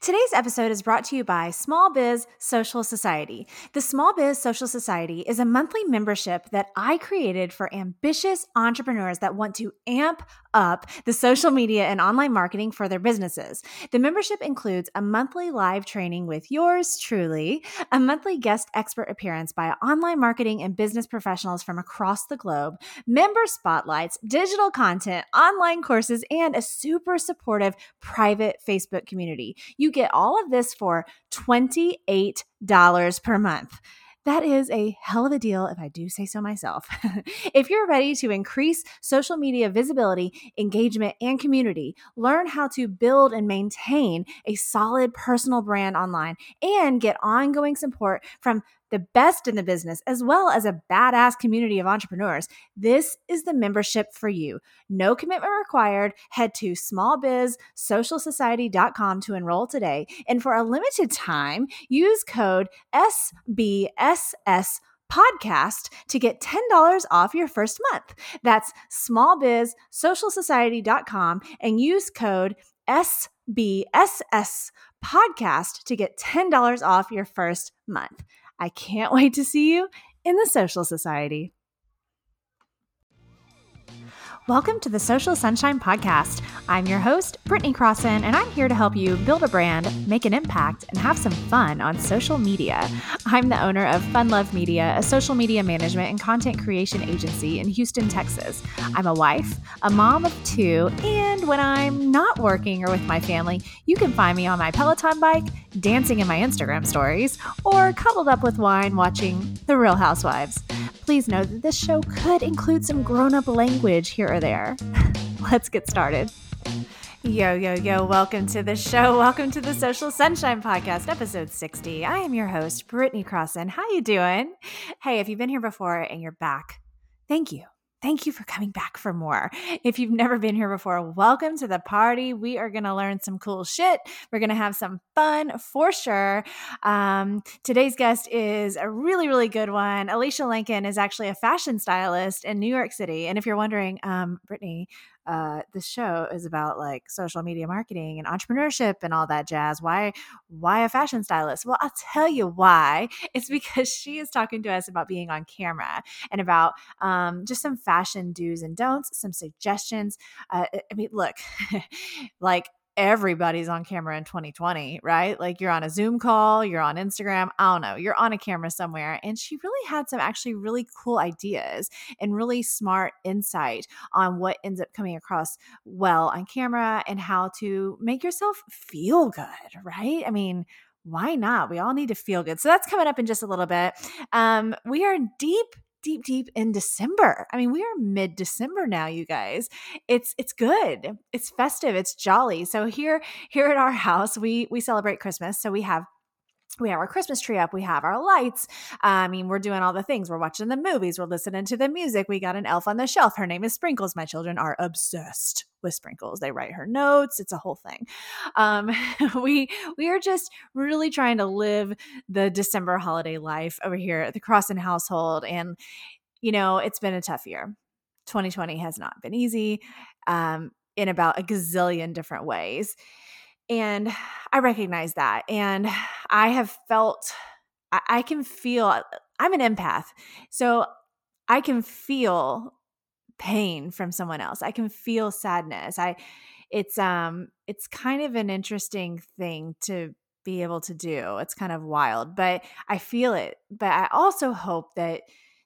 Today's episode is brought to you by Small Biz Social Society. The Small Biz Social Society is a monthly membership that I created for ambitious entrepreneurs that want to amp up the social media and online marketing for their businesses. The membership includes a monthly live training with yours truly, a monthly guest expert appearance by online marketing and business professionals from across the globe, member spotlights, digital content, online courses, and a super supportive private Facebook community. You get all of this for $28 per month. That is a hell of a deal, if I do say so myself. if you're ready to increase social media visibility, engagement, and community, learn how to build and maintain a solid personal brand online, and get ongoing support from the best in the business, as well as a badass community of entrepreneurs, this is the membership for you. No commitment required. Head to smallbizsocialsociety.com to enroll today. And for a limited time, use code SBSS podcast to get $10 off your first month. That's smallbizsocialsociety.com and use code SBSS podcast to get $10 off your first month. I can't wait to see you in the Social Society. Welcome to the Social Sunshine Podcast. I'm your host, Britney Crossan, and I'm here to help you build a brand, make an impact, and have some fun on social media. I'm the owner of Fun Love Media, a social media management and content creation agency in Houston, Texas. I'm a wife, a mom of two, and when I'm not working or with my family, you can find me on my Peloton bike, dancing in my Instagram stories, or cuddled up with wine watching The Real Housewives. Please know that this show could include some grown up language here or there. Let's get started. Yo, yo, yo, welcome to the show. Welcome to the Social Sunshine Podcast, episode 60. I am your host, Britney Crossan. How you doing? Hey, if you've been here before and you're back, thank you thank you for coming back for more. If you've never been here before, welcome to the party. We are going to learn some cool shit. We're going to have some fun for sure. Um, today's guest is a really, really good one. Elysha Lenkin is actually a fashion stylist in New York City. And if you're wondering, um, Britney, uh, the show is about like social media marketing and entrepreneurship and all that jazz. Why, why a fashion stylist? Well, I'll tell you why. It's because she is talking to us about being on camera and about um, just some fashion do's and don'ts, some suggestions. Uh, I mean, look, like everybody's on camera in 2020, right? Like you're on a Zoom call, you're on Instagram, I don't know, you're on a camera somewhere. And she really had some actually really cool ideas and really smart insight on what ends up coming across well on camera and how to make yourself feel good, right? I mean, why not? We all need to feel good. So that's coming up in just a little bit. Um, we are deep deep deep in December. I mean, we are mid December now, you guys. It's it's good. It's festive. It's jolly. So here here at our house, we we celebrate Christmas. So we have we have our Christmas tree up. We have our lights. I mean, we're doing all the things. We're watching the movies. We're listening to the music. We got an elf on the shelf. Her name is Sprinkles. My children are obsessed with Sprinkles. They write her notes. It's a whole thing. Um, we we are just really trying to live the December holiday life over here at the Crossan household, and you know, it's been a tough year. 2020 has not been easy um, in about a gazillion different ways. And I recognize that. And I have felt, I, I can feel, uh, I'm an empath. So I can feel pain from someone else. I can feel sadness. I, it's, um, it's kind of an interesting thing to be able to do. It's kind of wild, but I feel it. But I also hope that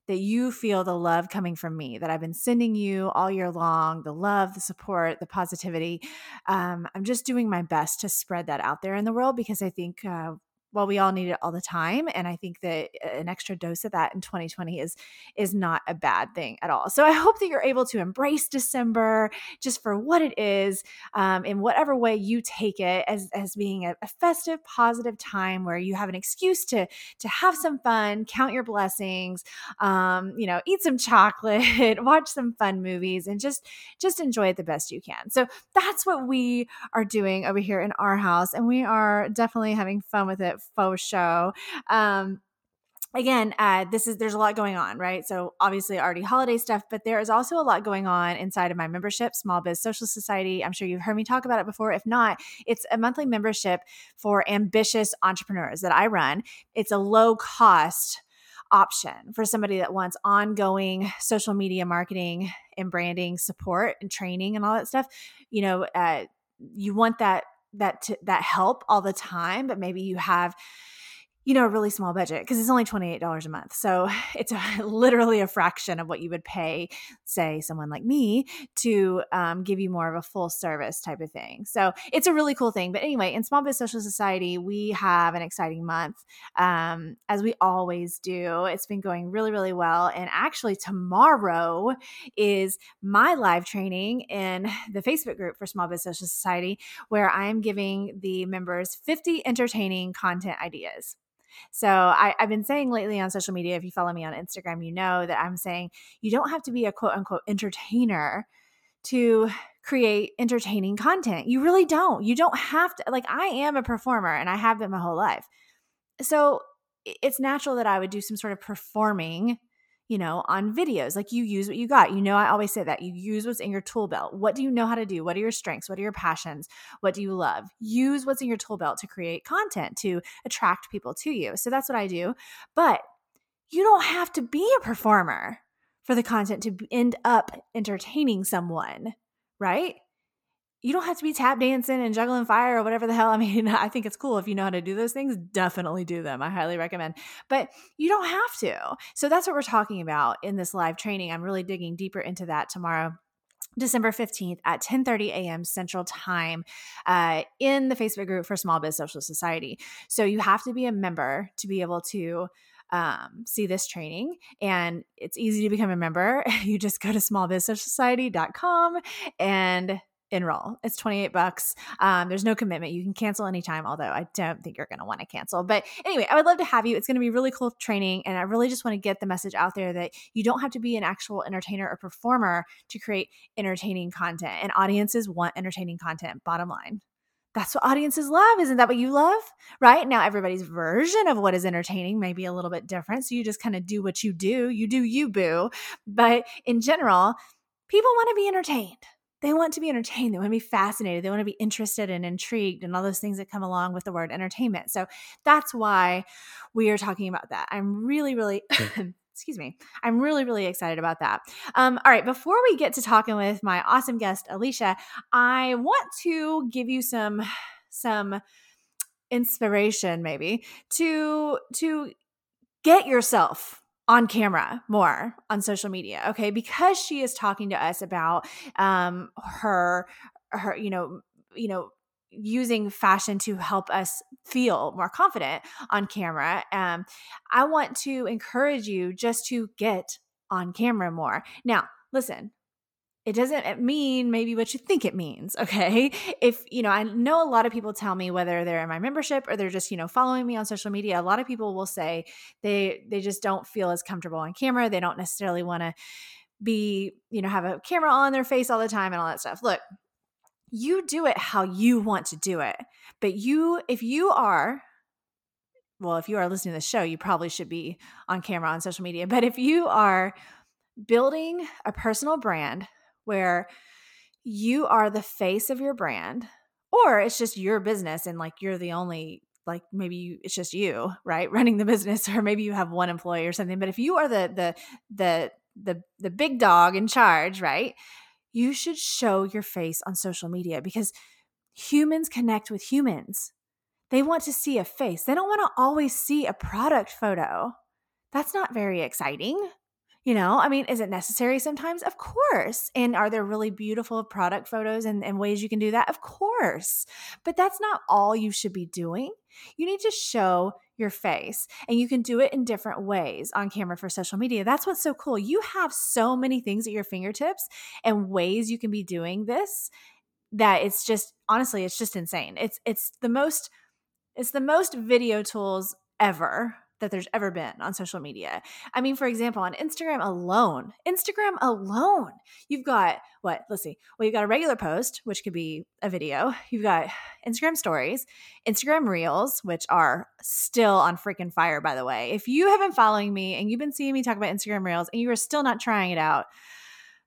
that you feel the love coming from me that I've been sending you all year long the love, the support, the positivity. Um, I'm just doing my best to spread that out there in the world because I think uh, well we all need it all the time and i think that an extra dose of that in 2020 is is not a bad thing at all. So i hope that you're able to embrace december just for what it is um, in whatever way you take it as as being a, a festive positive time where you have an excuse to to have some fun count your blessings um, you know eat some chocolate watch some fun movies and just just enjoy it the best you can. So that's what we are doing over here in our house and we are definitely having fun with it faux show. Um, again, uh, this is there's a lot going on, right? So obviously already holiday stuff, but there is also a lot going on inside of my membership, Small Biz Social Society. I'm sure you've heard me talk about it before. If not, it's a monthly membership for ambitious entrepreneurs that I run. It's a low cost option for somebody that wants ongoing social media marketing and branding support and training and all that stuff. You know, uh, you want that that t- that help all the time, but maybe you have you know, a really small budget because it's only $28 a month. So it's a, literally a fraction of what you would pay, say, someone like me to um, give you more of a full service type of thing. So it's a really cool thing. But anyway, in Small Biz Social Society, we have an exciting month, um, as we always do. It's been going really, really well. And actually, tomorrow is my live training in the Facebook group for Small Biz Social Society, where I am giving the members 50 entertaining content ideas. So I, have been saying lately on social media, if you follow me on Instagram, you know that I'm saying you don't have to be a quote unquote entertainer to create entertaining content. You really don't. You don't have to, like, I am a performer and I have been my whole life. So it's natural that I would do some sort of performing you know, on videos. Like you use what you got. You know, I always say that you use what's in your tool belt. What do you know how to do? What are your strengths? What are your passions? What do you love? Use what's in your tool belt to create content to attract people to you. So that's what I do. But you don't have to be a performer for the content to end up entertaining someone, right? You don't have to be tap dancing and juggling fire or whatever the hell. I mean, I think it's cool if you know how to do those things, definitely do them. I highly recommend. But you don't have to. So that's what we're talking about in this live training. I'm really digging deeper into that tomorrow. December 15th at 10:30 a.m. Central Time uh, in the Facebook group for Small Biz Social Society. So you have to be a member to be able to um, see this training. And it's easy to become a member. You just go to smallbizsocialsociety.com and enroll. It's 28 bucks. Um, there's no commitment. You can cancel anytime, although I don't think you're going to want to cancel. But anyway, I would love to have you. It's going to be really cool training. And I really just want to get the message out there that you don't have to be an actual entertainer or performer to create entertaining content. And audiences want entertaining content, bottom line. That's what audiences love. Isn't that what you love? Right now, everybody's version of what is entertaining may be a little bit different. So you just kind of do what you do. You do you, boo. But in general, people want to be entertained they want to be entertained. They want to be fascinated. They want to be interested and intrigued and all those things that come along with the word entertainment. So that's why we are talking about that. I'm really, really. excuse me. I'm really, really excited about that. Um, all right, before we get to talking with my awesome guest, Elysha, I want to give you some some inspiration maybe to to get yourself on camera more on social media okay? Because she is talking to us about um her her you know you know using fashion to help us feel more confident on camera um i want to encourage you just to get on camera more. Now listen it doesn't uh, mean maybe what you think it means okay? If you know i know a lot of people tell me whether they're in my membership or they're just you know following me on social media a lot of people will say they they just don't feel as comfortable on camera. They don't necessarily want to be you know have a camera on their face all the time and all that stuff. Look you do it how you want to do it but you if you are well if you are listening to the show you probably should be on camera on social media but if you are building a personal brand where you are the face of your brand or it's just your business and like you're the only like maybe you, it's just you right running the business or maybe you have one employee or something but if you are the the the the the big dog in charge right you should show your face on social media because humans connect with humans. They want to see a face. They don't want to always see a product photo. That's not very exciting you know, I mean, is it necessary sometimes? Of course. And are there really beautiful product photos and, and ways you can do that? Of course. But that's not all you should be doing. You need to show your face and you can do it in different ways on camera for social media. That's what's so cool. You have so many things at your fingertips and ways you can be doing this that it's just honestly it's just insane. It's it's the most it's the most video tools ever that there's ever been on social media. I mean, for example, on Instagram alone, Instagram alone, you've got what? Let's see. Well, you've got a regular post, which could be a video. You've got Instagram stories, Instagram reels, which are still on freaking fire, by the way. If you have been following me and you've been seeing me talk about Instagram reels and you are still not trying it out,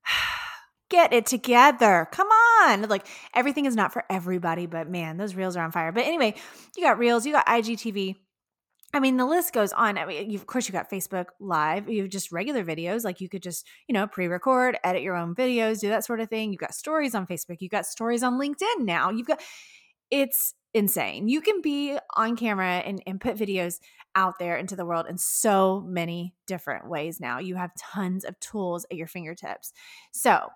get it together. Come on. Like everything is not for everybody, but man, those reels are on fire. But anyway, you got reels, you got IGTV. I mean, the list goes on. I mean, of course, you've got Facebook Live. You have just regular videos. Like you could just, you know, pre record, edit your own videos, do that sort of thing. You've got stories on Facebook. You've got stories on LinkedIn now. You've got, it's insane. You can be on camera and, and put videos out there into the world in so many different ways now. You have tons of tools at your fingertips. So,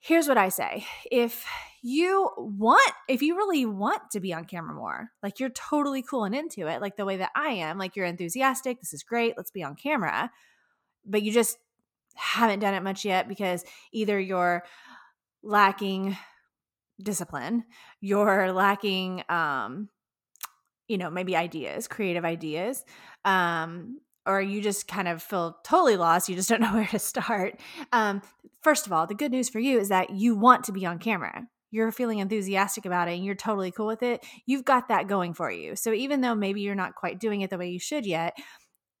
here's what I say. If you want, if you really want to be on camera more, like you're totally cool and into it, like the way that I am, like you're enthusiastic, this is great, let's be on camera, but you just haven't done it much yet because either you're lacking discipline, you're lacking um you know, maybe ideas, creative ideas. Um or you just kind of feel totally lost, you just don't know where to start. Um, first of all, the good news for you is that you want to be on camera. You're feeling enthusiastic about it and you're totally cool with it. You've got that going for you. So even though maybe you're not quite doing it the way you should yet,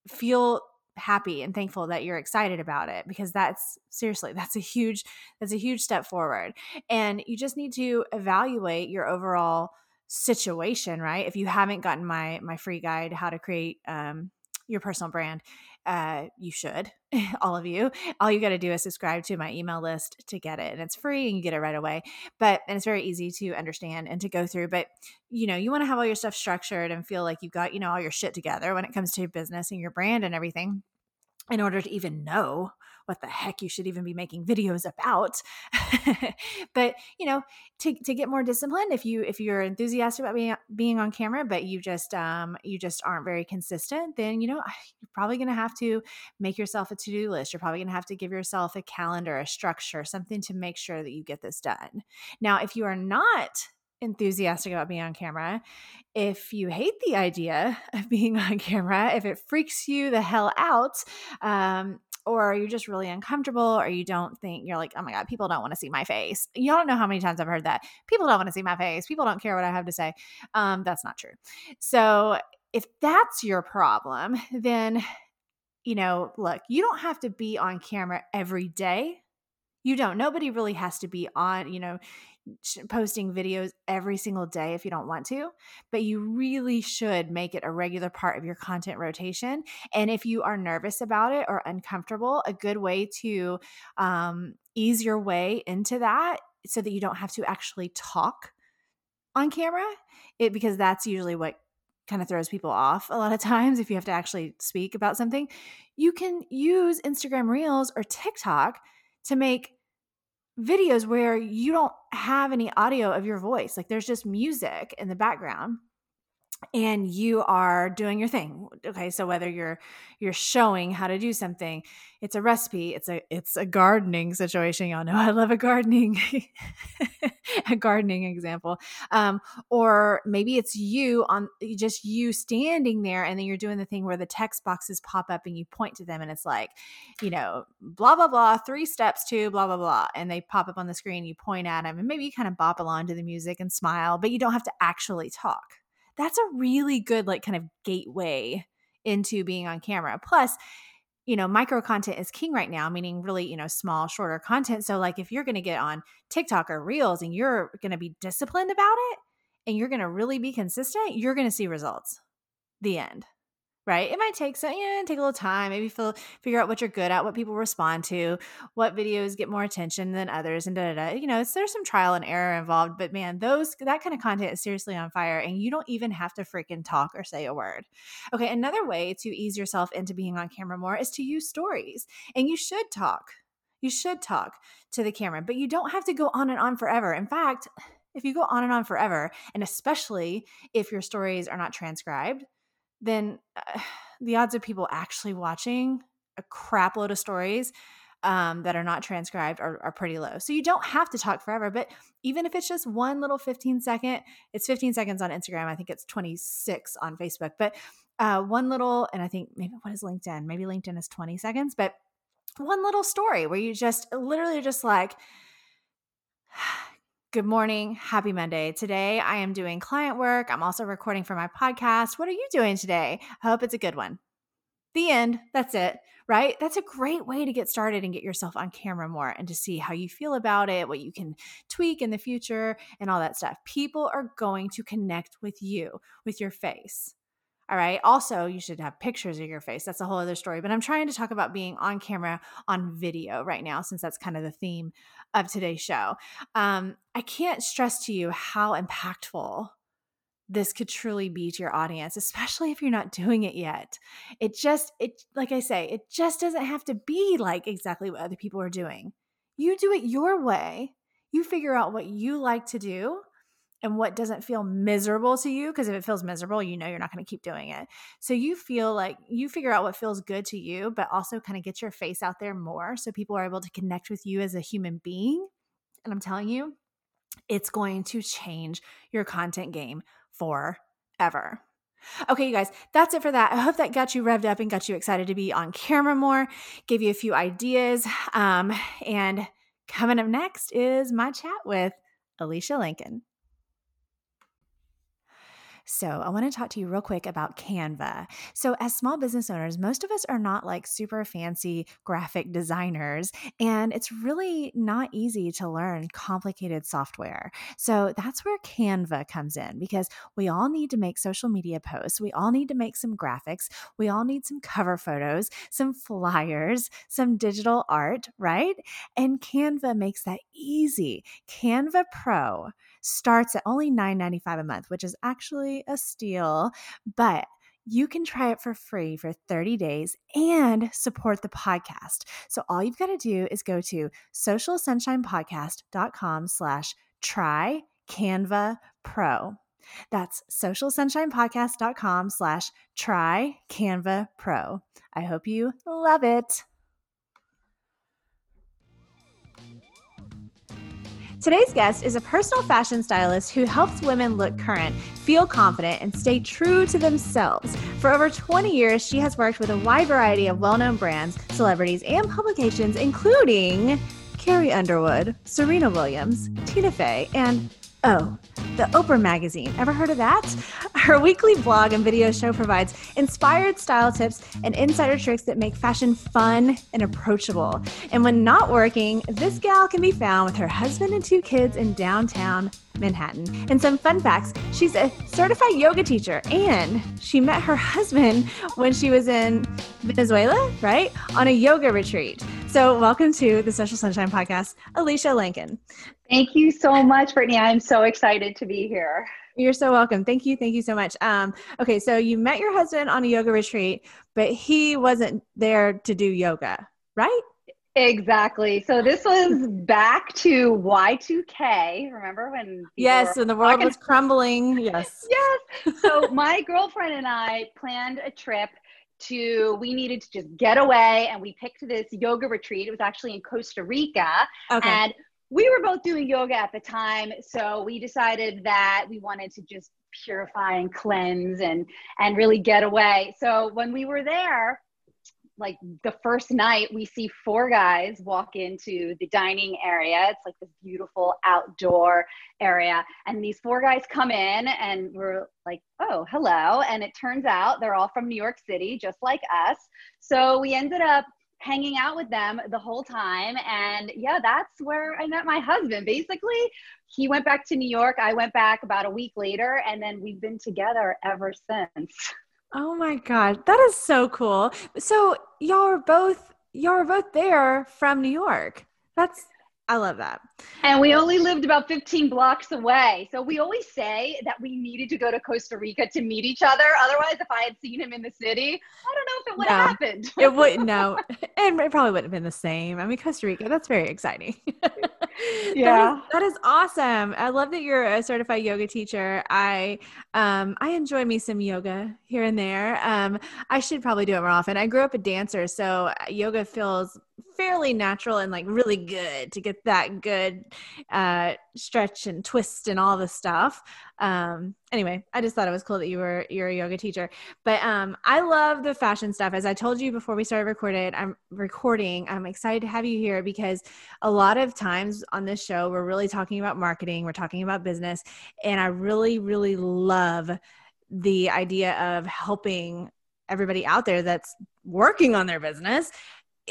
feel happy and thankful that you're excited about it because that's seriously that's a huge that's a huge step forward and you just need to evaluate your overall situation right if you haven't gotten my my free guide how to create um, your personal brand, uh, you should, all of you. All you got to do is subscribe to my email list to get it, and it's free and you get it right away. But and it's very easy to understand and to go through. But you know, you want to have all your stuff structured and feel like you've got you know all your shit together when it comes to your business and your brand and everything in order to even know what the heck you should even be making videos about. But you know to, to get more disciplined if you if you're enthusiastic about being being on camera but you just um you just aren't very consistent then you know you're probably going to have to make yourself a to-do list. You're probably going to have to give yourself a calendar a structure something to make sure that you get this done. Now if you are not enthusiastic about being on camera, if you hate the idea of being on camera, if it freaks you the hell out, um, or you're just really uncomfortable, or you don't think you're like, oh my God, people don't want to see my face. You don't know how many times I've heard that. People don't want to see my face. People don't care what I have to say. Um, that's not true. So if that's your problem, then, you know, look, you don't have to be on camera every day. You don't. Nobody really has to be on, you know, posting videos every single day if you don't want to, but you really should make it a regular part of your content rotation. And if you are nervous about it or uncomfortable, a good way to um, ease your way into that so that you don't have to actually talk on camera, it because that's usually what kind of throws people off a lot of times if you have to actually speak about something. You can use Instagram Reels or TikTok to make videos where you don't have any audio of your voice. Like there's just music in the background and you are doing your thing okay? So whether you're you're showing how to do something it's a recipe it's a it's a gardening situation y'all know i love a gardening a gardening example um, or maybe it's you on just you standing there and then you're doing the thing where the text boxes pop up and you point to them and it's like you know blah blah blah three steps to blah blah blah and they pop up on the screen you point at them and maybe you kind of bop along to the music and smile but you don't have to actually talk that's a really good like kind of gateway into being on camera. Plus, you know, micro content is king right now, meaning really, you know, small, shorter content. So, like, if you're going to get on TikTok or Reels and you're going to be disciplined about it and you're going to really be consistent, you're going to see results. The end right? It might take some, yeah, take a little time. Maybe feel, figure out what you're good at, what people respond to, what videos get more attention than others, and da da da. You know, there's some trial and error involved, but man, those that kind of content is seriously on fire, and you don't even have to freaking talk or say a word. Okay, another way to ease yourself into being on camera more is to use stories, and you should talk. You should talk to the camera, but you don't have to go on and on forever. In fact, if you go on and on forever, and especially if your stories are not transcribed, then uh, the odds of people actually watching a crap load of stories um, that are not transcribed are, are, pretty low. So you don't have to talk forever, but even if it's just one little 15 second, it's 15 seconds on Instagram. I think it's 26 on Facebook, but uh, one little, and I think maybe what is LinkedIn? Maybe LinkedIn is 20 seconds, but one little story where you just literally just like, Good morning. Happy Monday. Today I am doing client work. I'm also recording for my podcast. What are you doing today? I hope it's a good one. The end. That's it, right? That's a great way to get started and get yourself on camera more and to see how you feel about it, what you can tweak in the future, and all that stuff. People are going to connect with you, with your face. All right. Also, you should have pictures of your face. That's a whole other story. But I'm trying to talk about being on camera on video right now, since that's kind of the theme of today's show. Um, I can't stress to you how impactful this could truly be to your audience, especially if you're not doing it yet. It just, it, like I say, it just doesn't have to be like exactly what other people are doing. You do it your way. You figure out what you like to do and what doesn't feel miserable to you because if it feels miserable you know you're not going to keep doing it so you feel like you figure out what feels good to you but also kind of get your face out there more so people are able to connect with you as a human being and i'm telling you it's going to change your content game forever Okay, you guys, that's it for that. I hope that got you revved up and got you excited to be on camera more, gave you a few ideas. Um, and coming up next is my chat with Elysha Lenkin. So, I want to talk to you real quick about Canva. So, as small business owners, most of us are not like super fancy graphic designers, and it's really not easy to learn complicated software. So, that's where Canva comes in because we all need to make social media posts, we all need to make some graphics, we all need some cover photos, some flyers, some digital art, right? And Canva makes that easy. Canva Pro starts at only $9.95 a month, which is actually a steal, but you can try it for free for 30 days and support the podcast. So all you've got to do is go to socialsunshinepodcast.com slash try Canva Pro. That's socialsunshinepodcast.com slash try Canva Pro. I hope you love it. Today's guest is a personal fashion stylist who helps women look current, feel confident, and stay true to themselves. For over 20 years, she has worked with a wide variety of well known brands, celebrities, and publications, including Carrie Underwood, Serena Williams, Tina Fey, and Oh, the Oprah Magazine. Ever heard of that? Her weekly blog and video show provides inspired style tips and insider tricks that make fashion fun and approachable. And when not working, this gal can be found with her husband and two kids in downtown Manhattan. And some fun facts she's a certified yoga teacher, and she met her husband when she was in Venezuela, right? On a yoga retreat. So, welcome to the Social Sunshine Podcast, Elysha Lenkin. Thank you so much, Britney. I'm so excited to be here. You're so welcome. Thank you. Thank you so much. Um, okay, so you met your husband on a yoga retreat, but he wasn't there to do yoga, right? Exactly. So this was back to Y2K. Remember when? Yes, when the world talking? was crumbling. Yes. yes. So my girlfriend and I planned a trip to we needed to just get away and we picked this yoga retreat it was actually in costa rica okay. and we were both doing yoga at the time so we decided that we wanted to just purify and cleanse and and really get away. So when we were there like the first night we see four guys walk into the dining area. It's like this beautiful outdoor area. And these four guys come in and we're like oh hello. And it turns out they're all from new york city just like us. So we ended up hanging out with them the whole time and yeah that's where i met my husband basically he went back to new york i went back about a week later and then we've been together ever since Oh my god, that is so cool. So y'all are both y'all are both there from New York. That's I love that. And we only lived about 15 blocks away. So we always say that we needed to go to Costa Rica to meet each other. Otherwise, if I had seen him in the city, I don't know if it would have no, happened. it wouldn't, no. And it probably wouldn't have been the same. I mean, Costa Rica, that's very exciting. yeah. that is, that is awesome. I love that you're a certified yoga teacher. I um I enjoy me some yoga here and there. Um I should probably do it more often. I grew up a dancer, so yoga feels fairly natural and like really good to get that good uh, stretch and twist and all the stuff. Um, anyway, I just thought it was cool that you were you're a yoga teacher. But um, I love the fashion stuff. As I told you before we started recording, I'm recording. I'm excited to have you here because a lot of times on this show we're really talking about marketing, we're talking about business, and I really really love the idea of helping everybody out there that's working on their business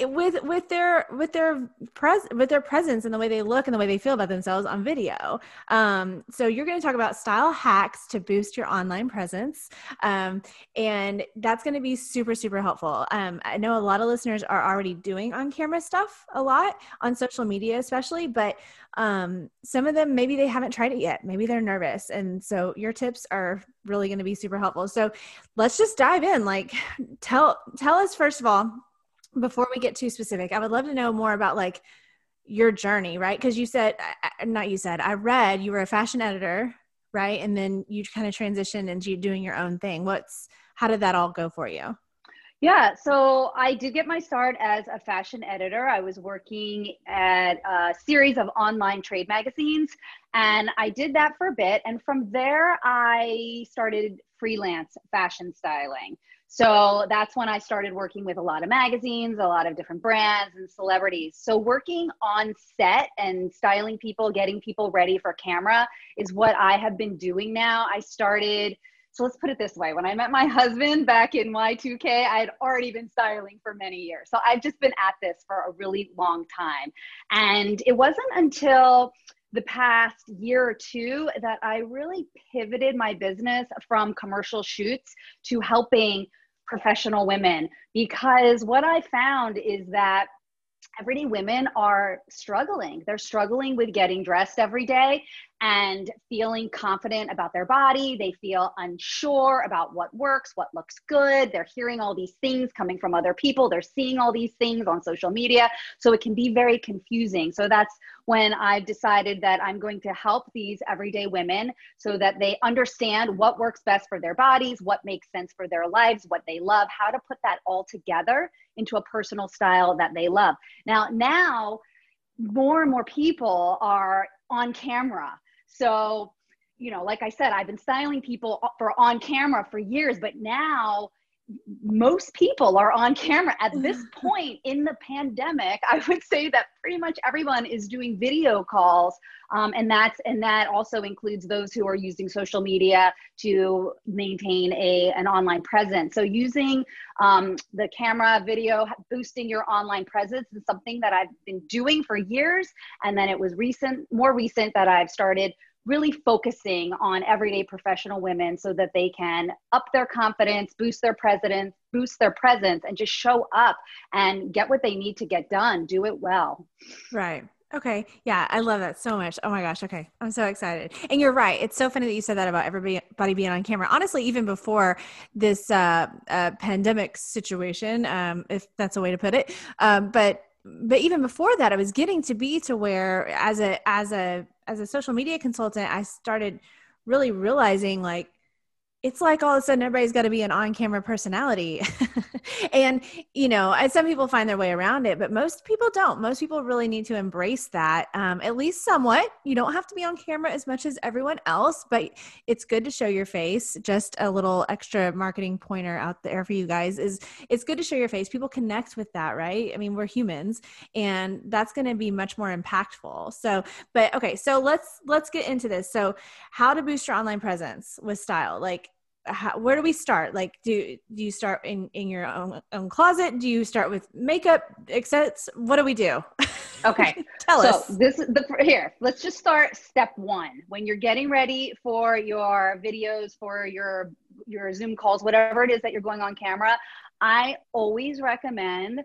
with with their with their pres with their presence and the way they look and the way they feel about themselves on video. Um, so you're going to talk about style hacks to boost your online presence, um, and that's going to be super super helpful. Um, I know a lot of listeners are already doing on camera stuff a lot on social media, especially, but um, some of them maybe they haven't tried it yet. Maybe they're nervous, and so your tips are really going to be super helpful. So let's just dive in. Like, tell tell us first of all before we get too specific, I would love to know more about like your journey, right? Because you said, not you said, I read you were a fashion editor, right? And then you kind of transitioned into doing your own thing. What's, how did that all go for you? Yeah, so I did get my start as a fashion editor. I was working at a series of online trade magazines, and I did that for a bit. And from there, I started freelance fashion styling. So that's when I started working with a lot of magazines, a lot of different brands and celebrities. So working on set and styling people, getting people ready for camera is what I have been doing now. I started so let's put it this way. When I met my husband back in Y2K, I had already been styling for many years. So I've just been at this for a really long time. And it wasn't until the past year or two that I really pivoted my business from commercial shoots to helping professional women because what I found is that everyday women are struggling. They're struggling with getting dressed every day and feeling confident about their body. They feel unsure about what works, what looks good. They're hearing all these things coming from other people. They're seeing all these things on social media. So it can be very confusing. So that's when I've decided that I'm going to help these everyday women so that they understand what works best for their bodies, what makes sense for their lives, what they love, how to put that all together into a personal style that they love. Now, now, more and more people are on camera so, you know, like I said, I've been styling people for on camera for years, but now most people are on camera at this point in the pandemic. I would say that pretty much everyone is doing video calls um, and that's and that also includes those who are using social media to maintain a an online presence. So using um, the camera video boosting your online presence is something that i've been doing for years and then it was recent more recent that i've started really focusing on everyday professional women so that they can up their confidence, boost their presence, boost their presence, and just show up and get what they need to get done. Do it well. Right. Okay. Yeah, I love that so much. Oh my gosh. Okay. I'm so excited. And you're right. It's so funny that you said that about everybody being on camera. Honestly, even before this uh, uh, pandemic situation, um, if that's a way to put it. Um, but but even before that, I was getting to be to where as a as a as a social media consultant, I started really realizing like it's like all of a sudden everybody's got to be an on-camera personality. And you know some people find their way around it but most people don't. Most people really need to embrace that um, at least somewhat. You don't have to be on camera as much as everyone else but it's good to show your face. Just a little extra marketing pointer out there for you guys is it's good to show your face. People connect with that right? I mean we're humans and that's going to be much more impactful. So but okay so let's let's get into this. So how to boost your online presence with style. Like how, where do we start? Like, do do you start in in your own own closet? Do you start with makeup? Except, what do we do? Okay, tell so us. this is the here. Let's just start step one. When you're getting ready for your videos, for your your Zoom calls, whatever it is that you're going on camera, I always recommend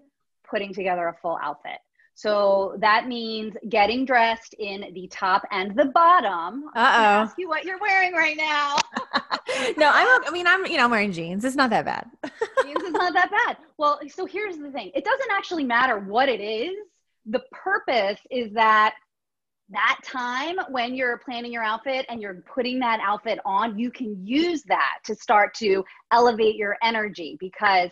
putting together a full outfit. So that means getting dressed in the top and the bottom. Uh oh. Ask you what you're wearing right now. no, I'm. I mean, I'm. You know, I'm wearing jeans. It's not that bad. jeans is not that bad. Well, so here's the thing. It doesn't actually matter what it is. The purpose is that that time when you're planning your outfit and you're putting that outfit on, you can use that to start to elevate your energy because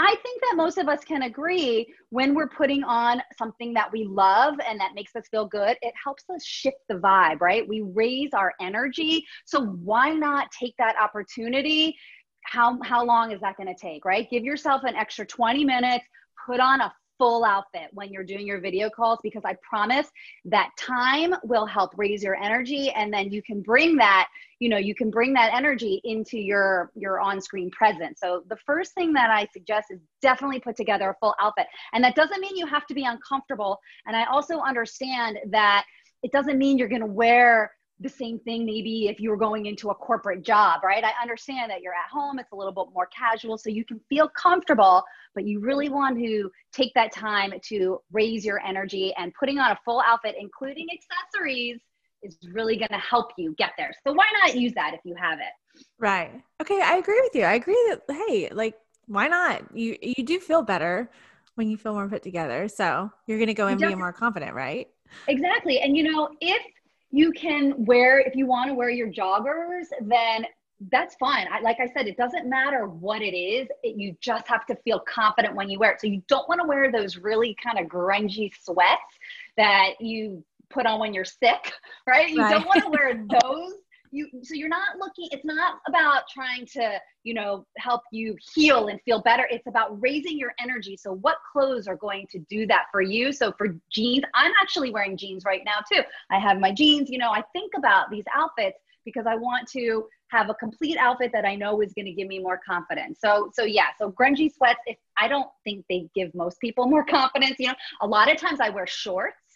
I think that most of us can agree when we're putting on something that we love and that makes us feel good, it helps us shift the vibe, right? We raise our energy. So why not take that opportunity? How how long is that going to take, right? Give yourself an extra 20 minutes, put on a full outfit when you're doing your video calls because I promise that time will help raise your energy and then you can bring that, you know, you can bring that energy into your your on-screen presence. So the first thing that I suggest is definitely put together a full outfit. And that doesn't mean you have to be uncomfortable. And I also understand that it doesn't mean you're going to wear the same thing maybe if you were going into a corporate job, right? I understand that you're at home, it's a little bit more casual, so you can feel comfortable, but you really want to take that time to raise your energy and putting on a full outfit, including accessories, is really going to help you get there. So why not use that if you have it? Right. Okay, I agree with you. I agree that hey, like why not? You you do feel better when you feel more put together. So you're going to go and be more confident, right? Exactly. And you know, if you can wear if you want to wear your joggers then that's fine. I, like i said it doesn't matter what it is. It, you just have to feel confident when you wear it. So you don't want to wear those really kind of grungy sweats that you put on when you're sick right? You right. don't want to wear those you so you're not looking it's not about trying to you know help you heal and feel better. It's about raising your energy. So what clothes are going to do that for you? So for jeans i'm actually wearing jeans right now too. I have my jeans you know i think about these outfits because i want to have a complete outfit that i know is going to give me more confidence. So so yeah so grungy sweats if i don't think they give most people more confidence you know. A lot of times i wear shorts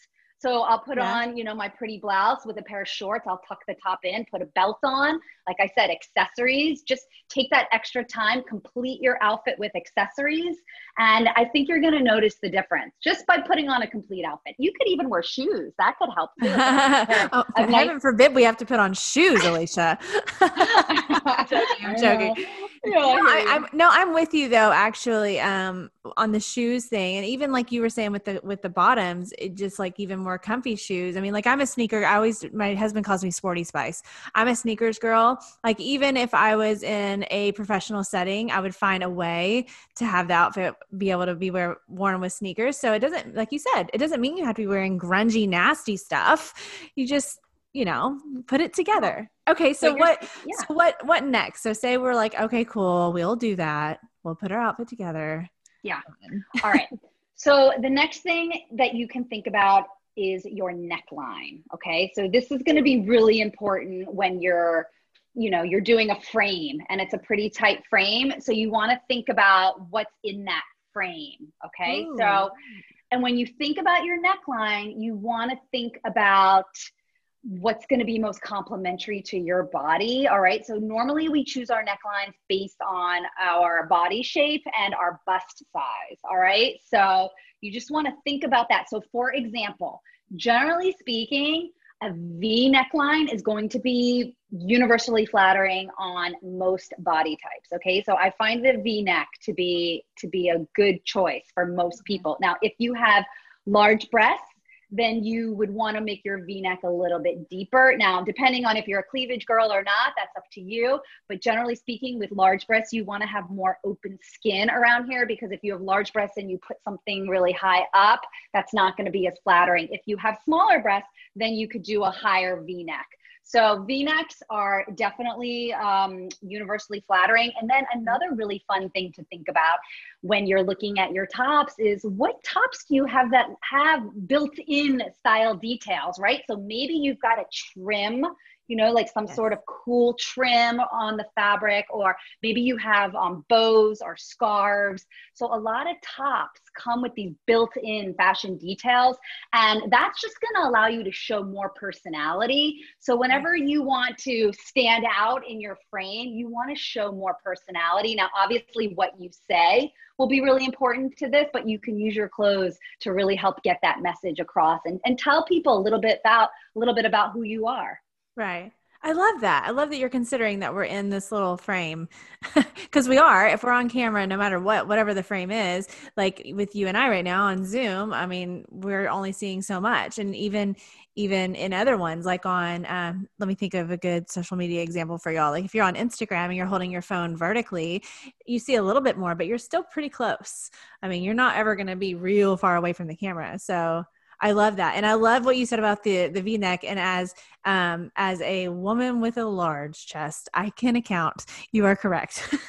so I'll put yeah. on, you know, my pretty blouse with a pair of shorts. I'll tuck the top in, put a belt on. Like I said, accessories. Just take that extra time, complete your outfit with accessories. And I think you're going to notice the difference just by putting on a complete outfit. You could even wear shoes. That could help too. oh, heaven forbid we have to put on shoes, Elysha. I'm joking. I'm joking. no, I, am no, I'm with you though. Actually, um, on the shoes thing, and even like you were saying with the with the bottoms, it just like even more comfy shoes. I mean, like I'm a sneaker. I always my husband calls me Sporty Spice. I'm a sneakers girl. Like even if I was in a professional setting, I would find a way to have the outfit be able to be wear worn with sneakers. So it doesn't, like you said, it doesn't mean you have to be wearing grungy, nasty stuff. You just you know put it together okay so what yeah. so what what next so say we're like okay cool we'll do that we'll put our outfit together yeah all right so the next thing that you can think about is your neckline okay so this is going to be really important when you're you know you're doing a frame and it's a pretty tight frame so you want to think about what's in that frame okay Ooh. so and when you think about your neckline you want to think about what's going to be most complementary to your body. All right. So normally we choose our necklines based on our body shape and our bust size. All right. So you just want to think about that. So, for example, generally speaking, a V neckline is going to be universally flattering on most body types. Okay, so I find the V neck to be to be a good choice for most mm-hmm. people. Now, if you have large breasts then you would want to make your v-neck a little bit deeper. Now, depending on if you're a cleavage girl or not, that's up to you. But generally speaking, with large breasts, you want to have more open skin around here because if you have large breasts and you put something really high up, that's not going to be as flattering. If you have smaller breasts, then you could do a higher v-neck. So V-necks are definitely um, universally flattering. And then another really fun thing to think about when you're looking at your tops is what tops do you have that have built-in style details, right? So maybe you've got a trim you know, like some yes. sort of cool trim on the fabric, or maybe you have um, bows or scarves. So a lot of tops come with these built-in fashion details, and that's just going to allow you to show more personality. So whenever you want to stand out in your frame, you want to show more personality. Now, obviously, what you say will be really important to this, but you can use your clothes to really help get that message across and, and tell people a little bit about a little bit about who you are. Right. I love that. I love that you're considering that we're in this little frame because we are. If we're on camera, no matter what, whatever the frame is, like with you and I right now on Zoom, I mean, we're only seeing so much. And even even in other ones, like on, um, let me think of a good social media example for y'all. Like if you're on Instagram and you're holding your phone vertically, you see a little bit more, but you're still pretty close. I mean, you're not ever going to be real far away from the camera. So I love that, and I love what you said about the the V neck. And as um, as a woman with a large chest, I can account. You are correct.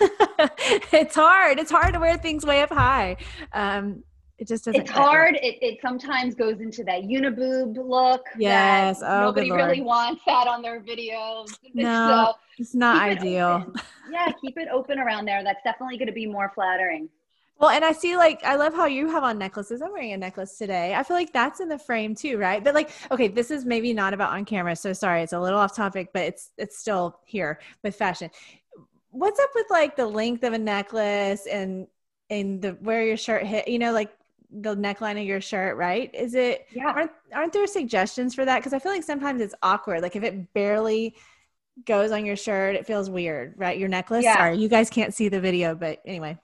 it's hard. It's hard to wear things way up high. Um, it just doesn't. It's hard. It, it sometimes goes into that uniboob look. Yes. oh, nobody really wants that on their videos. No, so it's not ideal. It yeah, keep it open around there. That's definitely going to be more flattering. Well, and I see like I love how you have on necklaces. I'm wearing a necklace today. I feel like that's in the frame too, right? But like, okay, this is maybe not about on camera, so sorry, it's a little off topic, but it's it's still here with fashion. What's up with like the length of a necklace and and the where your shirt hit? You know, like the neckline of your shirt, right? Is it? Yeah. Aren't aren't there suggestions for that? Because I feel like sometimes it's awkward. Like if it barely goes on your shirt, it feels weird, right? Your necklace. Yeah. Sorry, you guys can't see the video, but anyway.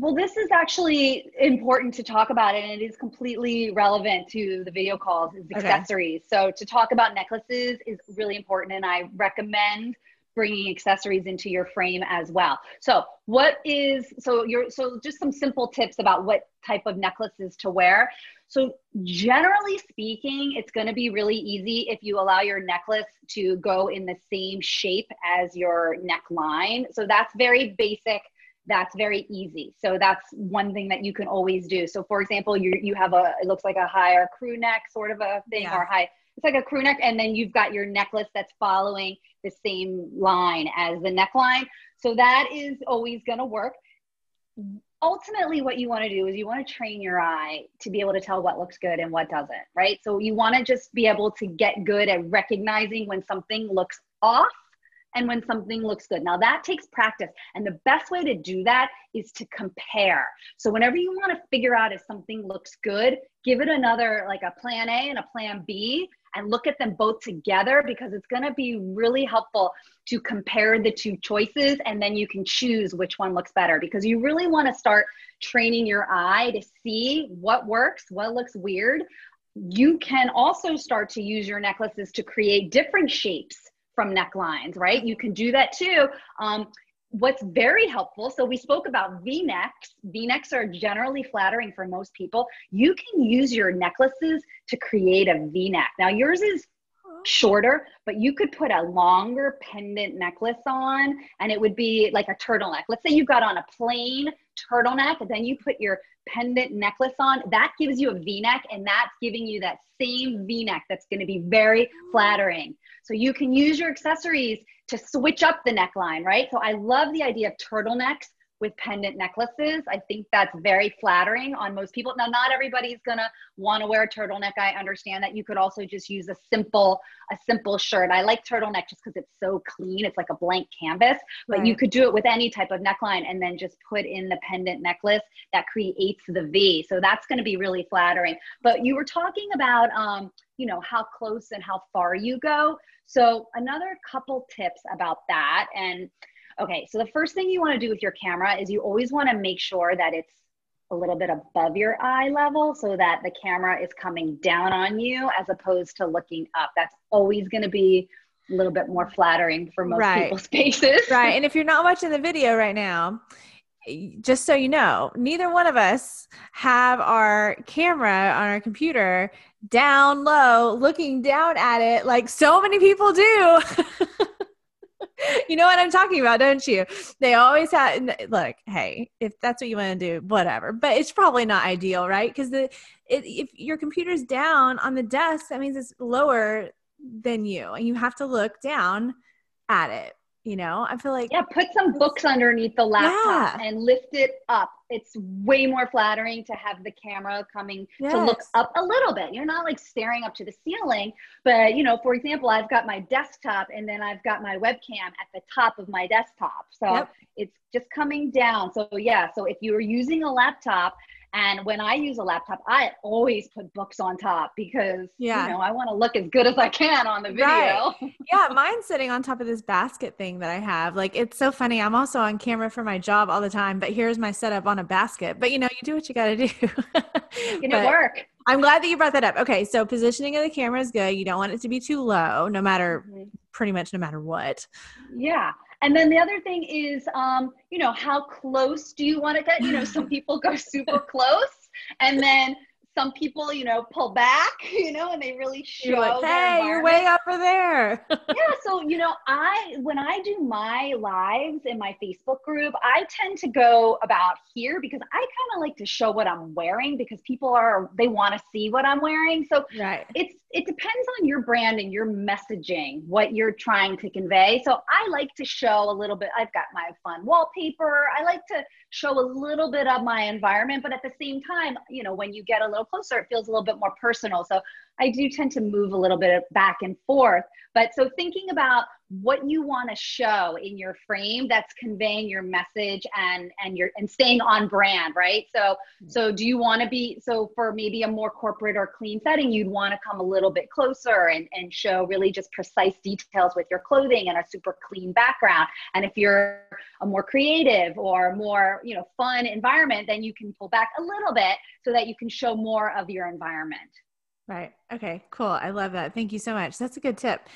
Well, this is actually important to talk about, and it is completely relevant to the video calls. Is accessories. Okay. So to talk about necklaces is really important, and I recommend bringing accessories into your frame as well. So what is so you're so just some simple tips about what type of necklaces to wear. So generally speaking, it's going to be really easy if you allow your necklace to go in the same shape as your neckline. So that's very basic that's very easy. So that's one thing that you can always do. So for example, you you have a it looks like a higher crew neck sort of a thing yeah. or high it's like a crew neck and then you've got your necklace that's following the same line as the neckline. So that is always going to work. Ultimately what you want to do is you want to train your eye to be able to tell what looks good and what doesn't, right? So you want to just be able to get good at recognizing when something looks off and when something looks good. Now that takes practice. And the best way to do that is to compare. So whenever you want to figure out if something looks good, give it another like a plan A and a plan B and look at them both together because it's going to be really helpful to compare the two choices and then you can choose which one looks better because you really want to start training your eye to see what works, what looks weird. You can also start to use your necklaces to create different shapes from necklines, right? You can do that too. Um, what's very helpful so we spoke about v-necks v-necks are generally flattering for most people you can use your necklaces to create a v-neck now yours is shorter but you could put a longer pendant necklace on and it would be like a turtleneck let's say you've got on a plain turtleneck then you put your pendant necklace on. That gives you a v-neck and that's giving you that same v-neck that's going to be very flattering. So you can use your accessories to switch up the neckline, right? So I love the idea of turtlenecks with pendant necklaces. I think that's very flattering on most people. Now, not everybody's gonna want to wear a turtleneck. I understand that you could also just use a simple, a simple shirt. I like turtleneck just because it's so clean. It's like a blank canvas, but right. you could do it with any type of neckline and then just put in the pendant necklace that creates the V. So that's gonna be really flattering. But you were talking about, um, you know, how close and how far you go. So another couple tips about that and Okay, so the first thing you want to do with your camera is you always want to make sure that it's a little bit above your eye level so that the camera is coming down on you as opposed to looking up. That's always going to be a little bit more flattering for most right. people's faces. Right. And if you're not watching the video right now, just so you know, neither one of us have our camera on our computer down low, looking down at it like so many people do. you know what I'm talking about, don't you? They always have look, hey, if that's what you want to do, whatever. But it's probably not ideal, right? Because the it, if your computer's down on the desk, that means it's lower than you, and you have to look down at it you know i feel like yeah put some books underneath the laptop yeah. and lift it up it's way more flattering to have the camera coming yes. to look up a little bit you're not like staring up to the ceiling but you know for example i've got my desktop and then i've got my webcam at the top of my desktop so yep. it's just coming down so yeah so if you're using a laptop And when I use a laptop, I always put books on top because yeah. you know I want to look as good as I can on the video. Right. yeah, mine's sitting on top of this basket thing that I have. Like it's so funny. I'm also on camera for my job all the time, but here's my setup on a basket. But you know, you do what you got to do. Can it work? I'm glad that you brought that up. Okay, so positioning of the camera is good. You don't want it to be too low, no matter mm-hmm. pretty much no matter what. Yeah. And then the other thing is, um, you know, how close do you want to get? You know, some people go super close, and then some people, you know, pull back, you know, and they really show. You're like, hey, you're way up over there. yeah. So, you know, I, when I do my lives in my Facebook group, I tend to go about here because I kind of like to show what I'm wearing because people are, they want to see what I'm wearing. So right. it's, it depends on your brand and your messaging, what you're trying to convey. So I like to show a little bit. I've got my fun wallpaper. I like to show a little bit of my environment, but at the same time, you know, when you get a little closer, it feels a little bit more personal. So I do tend to move a little bit back and forth. But so thinking about what you want to show in your frame that's conveying your message and and your and staying on brand, right? So mm-hmm. so do you want to be so for maybe a more corporate or clean setting, you'd want to come a little bit closer and, and show really just precise details with your clothing and a super clean background. And if you're a more creative or more, you know, fun environment, then you can pull back a little bit so that you can show more of your environment. Right. Okay, cool. I love that. Thank you so much. That's a good tip.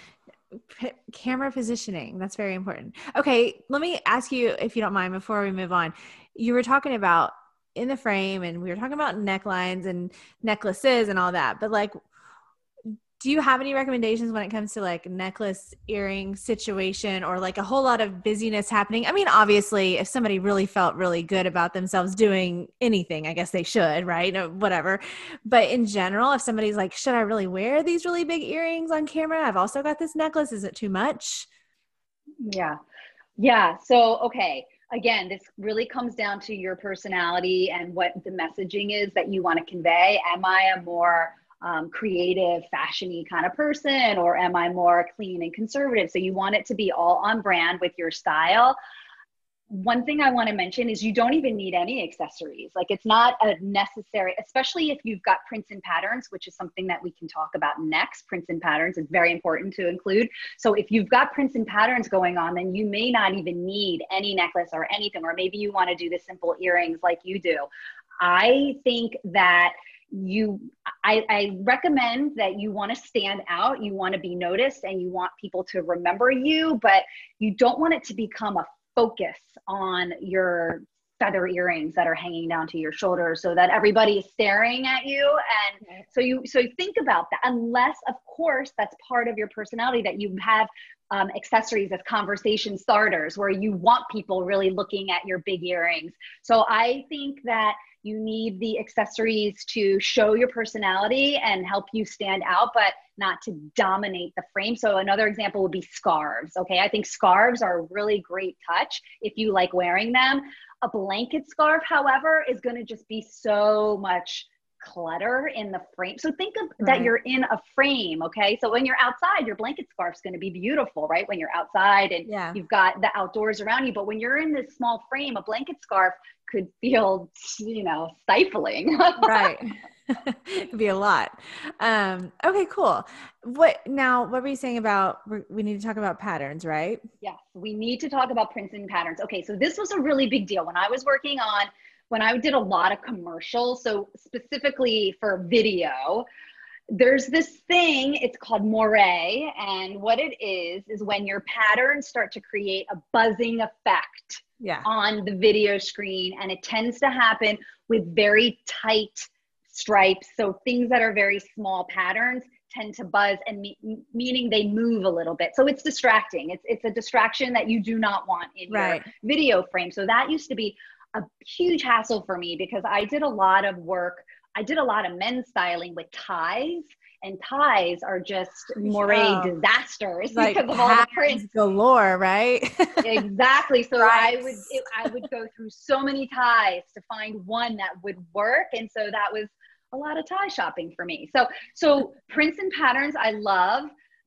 P- camera positioning. That's very important. Okay, let me ask you, if you don't mind, before we move on. You were talking about in the frame and we were talking about necklines and necklaces and all that, but like, do you have any recommendations when it comes to like necklace earring situation or like a whole lot of busyness happening? I mean obviously if somebody really felt really good about themselves doing anything i guess they should right? Or whatever. But in general if somebody's like should i really wear these really big earrings on camera? I've also got this necklace. Is it too much? Yeah. Yeah. So okay. Again, this really comes down to your personality and what the messaging is that you want to convey. Am I a more um, creative, fashiony kind of person, or am I more clean and conservative? So you want it to be all on brand with your style. One thing I want to mention is you don't even need any accessories. Like it's not a necessary, especially if you've got prints and patterns, which is something that we can talk about next. Prints and patterns is very important to include. So if you've got prints and patterns going on, then you may not even need any necklace or anything, or maybe you want to do the simple earrings like you do. I think that you I, I, recommend that you want to stand out you want to be noticed and you want people to remember you but you don't want it to become a focus on your feather earrings that are hanging down to your shoulders so that everybody is staring at you. And so you so you think about that unless of course that's part of your personality that you have um, accessories as conversation starters where you want people really looking at your big earrings so i think that you need the accessories to show your personality and help you stand out, but not to dominate the frame. So, another example would be scarves. Okay, I think scarves are a really great touch if you like wearing them. A blanket scarf, however, is going to just be so much clutter in the frame. So think of right. that you're in a frame, okay? So when you're outside, your blanket scarf's going to be beautiful, right? When you're outside and yeah. you've got the outdoors around you, but when you're in this small frame, a blanket scarf could feel, you know, stifling. right. It'd be a lot. Um, okay, cool. What now? What were you saying about? We need to talk about patterns, right? Yes, we need to talk about prints and patterns. Okay, so this was a really big deal when I was working on when I did a lot of commercials, so specifically for video, there's this thing, it's called moire. And what it is, is when your patterns start to create a buzzing effect yeah. on the video screen. And it tends to happen with very tight stripes. So things that are very small patterns tend to buzz and me- meaning they move a little bit. So it's distracting. It's it's a distraction that you do not want in right. your video frame. So that used to be a huge hassle for me because I did a lot of work. I did a lot of men's styling with ties, and ties are just moire oh, disasters like because of all the prints galore, right? exactly. So I would it, I would go through so many ties to find one that would work, and so that was a lot of tie shopping for me. So so prints and patterns I love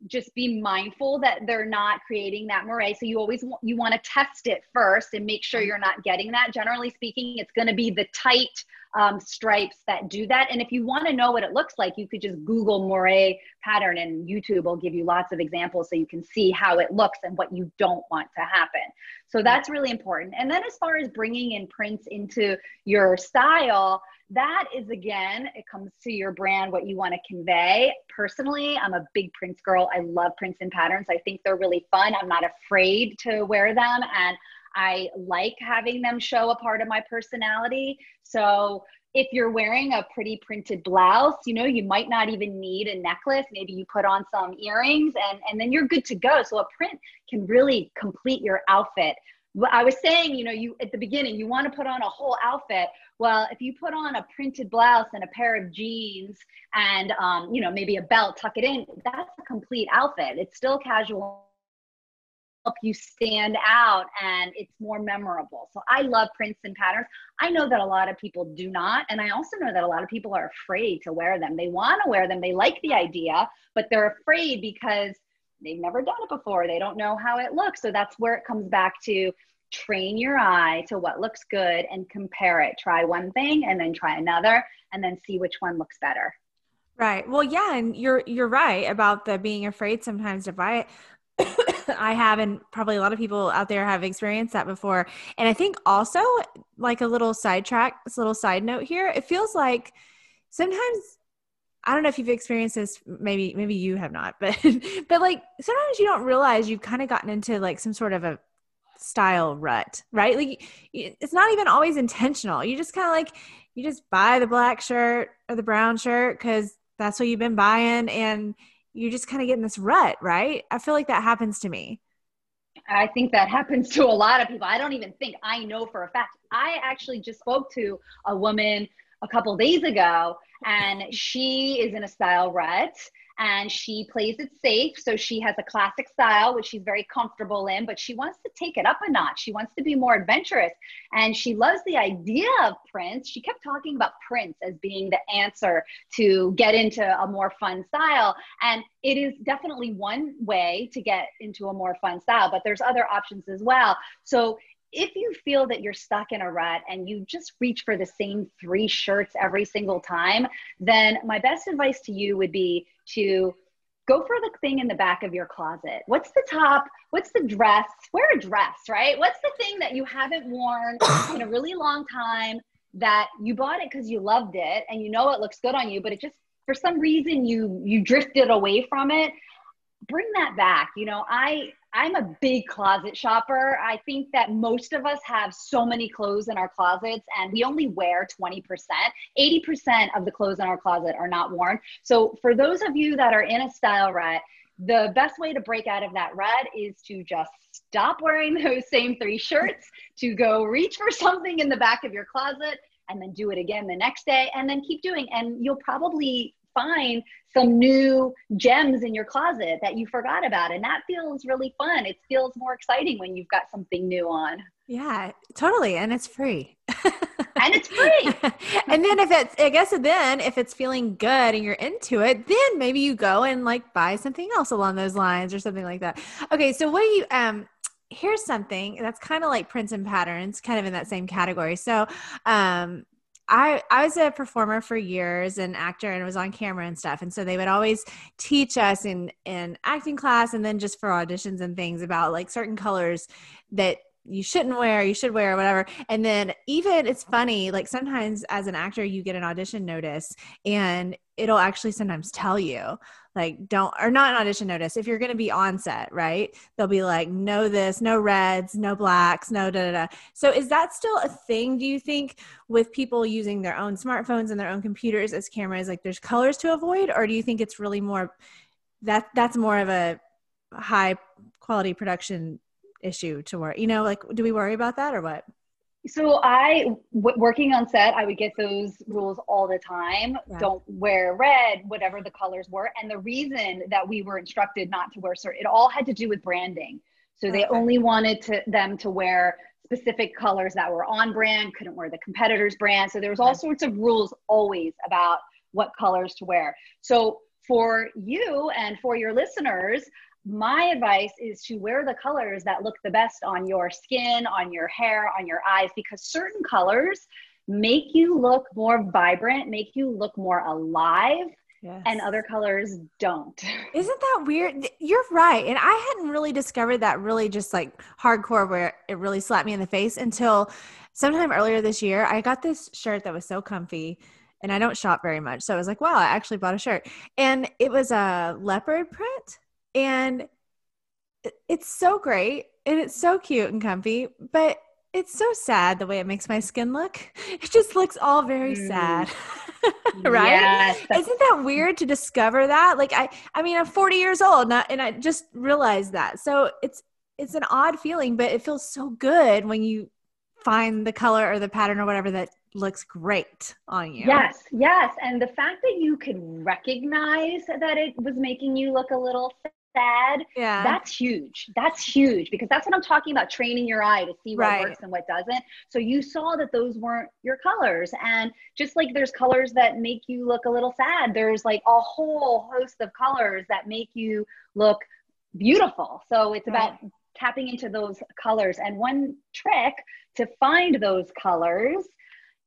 just be mindful that they're not creating that moire so you always want you want to test it first and make sure you're not getting that generally speaking it's going to be the tight um, stripes that do that. And if you want to know what it looks like, you could just Google moire pattern and YouTube will give you lots of examples so you can see how it looks and what you don't want to happen. So that's really important. And then as far as bringing in prints into your style, that is again, it comes to your brand, what you want to convey. Personally, I'm a big prints girl. I love prints and patterns. I think they're really fun. I'm not afraid to wear them. And I like having them show a part of my personality. So if you're wearing a pretty printed blouse, you know, you might not even need a necklace. Maybe you put on some earrings and, and then you're good to go. So a print can really complete your outfit. I was saying, you know, you at the beginning, you want to put on a whole outfit. Well, if you put on a printed blouse and a pair of jeans and, um, you know, maybe a belt, tuck it in, that's a complete outfit. It's still casual help you stand out and it's more memorable. So I love prints and patterns. I know that a lot of people do not. And I also know that a lot of people are afraid to wear them. They want to wear them, they like the idea, but they're afraid because they've never done it before. They don't know how it looks. So that's where it comes back to train your eye to what looks good and compare it. Try one thing and then try another and then see which one looks better. Right. Well, yeah, and you're you're right about the being afraid sometimes to buy it. I have, and probably a lot of people out there have experienced that before. And I think also, like a little sidetrack, this little side note here, it feels like sometimes I don't know if you've experienced this. Maybe maybe you have not, but but like sometimes you don't realize you've kind of gotten into like some sort of a style rut, right? Like it's not even always intentional. You just kind of like you just buy the black shirt or the brown shirt because that's what you've been buying, and you just kind of get in this rut, right? I feel like that happens to me. I think that happens to a lot of people. I don't even think I know for a fact. I actually just spoke to a woman a couple days ago and she is in a style rut and she plays it safe. So she has a classic style, which she's very comfortable in, but she wants to take it up a notch. She wants to be more adventurous and she loves the idea of prints. She kept talking about prints as being the answer to get into a more fun style. And it is definitely one way to get into a more fun style, but there's other options as well. So if you feel that you're stuck in a rut and you just reach for the same three shirts every single time, then my best advice to you would be to go for the thing in the back of your closet. What's the top? What's the dress? Wear a dress, right? What's the thing that you haven't worn in a really long time that you bought it because you loved it and you know it looks good on you, but it just for some reason you you drifted away from it. Bring that back. You know, I I'm a big closet shopper. I think that most of us have so many clothes in our closets and we only wear 20%. 80% of the clothes in our closet are not worn. So, for those of you that are in a style rut, the best way to break out of that rut is to just stop wearing those same three shirts, to go reach for something in the back of your closet, and then do it again the next day, and then keep doing. And you'll probably find some new gems in your closet that you forgot about. And that feels really fun. It feels more exciting when you've got something new on. Yeah, totally. And it's free. and it's free. and then if it's, I guess then if it's feeling good and you're into it, then maybe you go and like buy something else along those lines or something like that. Okay. So what do you, um, here's something that's kind of like prints and patterns, kind of in that same category. So, um, I I was a performer for years, an actor, and was on camera and stuff. And so they would always teach us in in acting class, and then just for auditions and things about like certain colors that you shouldn't wear, you should wear, whatever. And then even it's funny, like sometimes as an actor, you get an audition notice, and it'll actually sometimes tell you like don't or not an audition notice if you're going to be on set right? They'll be like no this no reds no blacks no da da da. So is that still a thing do you think with people using their own smartphones and their own computers as cameras like there's colors to avoid? Or do you think it's really more that that's more of a high quality production issue to worry you know like do we worry about that or what so I, w- working on set, I would get those rules all the time. Don't wear red, whatever the colors were. And the reason that we were instructed not to wear certain, it all had to do with branding. So okay. they only wanted to, them to wear specific colors that were on brand, couldn't wear the competitor's brand. So there was all okay. sorts of rules always about what colors to wear. So for you and for your listeners, my advice is to wear the colors that look the best on your skin, on your hair, on your eyes, because certain colors make you look more vibrant, make you look more alive. Yes. And other colors don't. Isn't that weird? You're right. And I hadn't really discovered that really just like hardcore where it really slapped me in the face until sometime earlier this year. I got this shirt that was so comfy and I don't shop very much. So I was like, wow, I actually bought a shirt. And it was a leopard print. And it's so great and it's so cute and comfy, but it's so sad the way it makes my skin look. It just looks all very mm. sad. right? Yes, Isn't that weird to discover that? Like I I mean I'm 40 years old and I just realized that. So it's it's an odd feeling, but it feels so good when you find the color or the pattern or whatever that looks great on you. Yes, yes. And the fact that you could recognize that it was making you look a little sad, yeah. that's huge. That's huge because that's what I'm talking about training your eye to see what right. works and what doesn't. So you saw that those weren't your colors. And just like there's colors that make you look a little sad, there's like a whole host of colors that make you look beautiful. So it's right. about tapping into those colors. And one trick to find those colors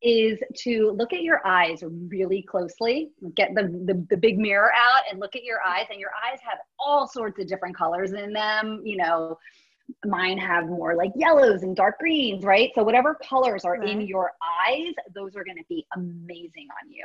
is to look at your eyes really closely get the, the, the, big mirror out and look at your eyes and your eyes have all sorts of different colors in them you know. Mine have more like yellows and dark greens right? So whatever colors are right. in your eyes those are going to be amazing on you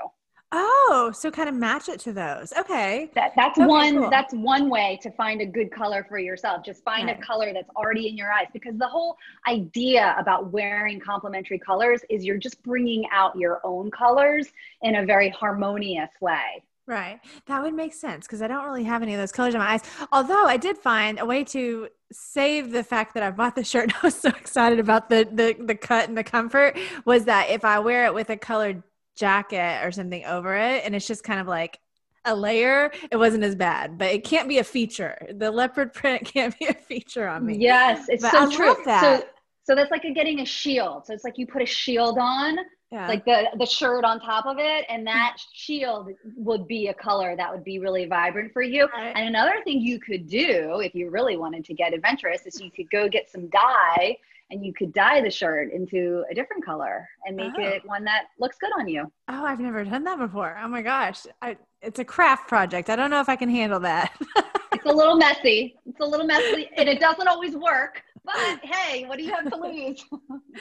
Oh, so kind of match it to those. Okay. That that's okay, one cool. that's one way to find a good color for yourself. Just find right. a color that's already in your eyes because the whole idea about wearing complementary colors is you're just bringing out your own colors in a very harmonious way. Right. That would make sense because I don't really have any of those colors in my eyes. Although I did find a way to save the fact that I bought the shirt and I was so excited about the the the cut and the comfort was that if I wear it with a colored jacket or something over it and it's just kind of like a layer it wasn't as bad but it can't be a feature the leopard print can't be a feature on me yes it's but so I true that. so so that's like a, getting a shield so it's like you put a shield on yeah. like the the shirt on top of it and that shield would be a color that would be really vibrant for you right. and another thing you could do if you really wanted to get adventurous is you could go get some dye and you could dye the shirt into a different color and make oh. it one that looks good on you. Oh, I've never done that before. Oh my gosh. I, it's a craft project. I don't know if I can handle that. it's a little messy. It's a little messy and it doesn't always work. But hey, what do you have to lose?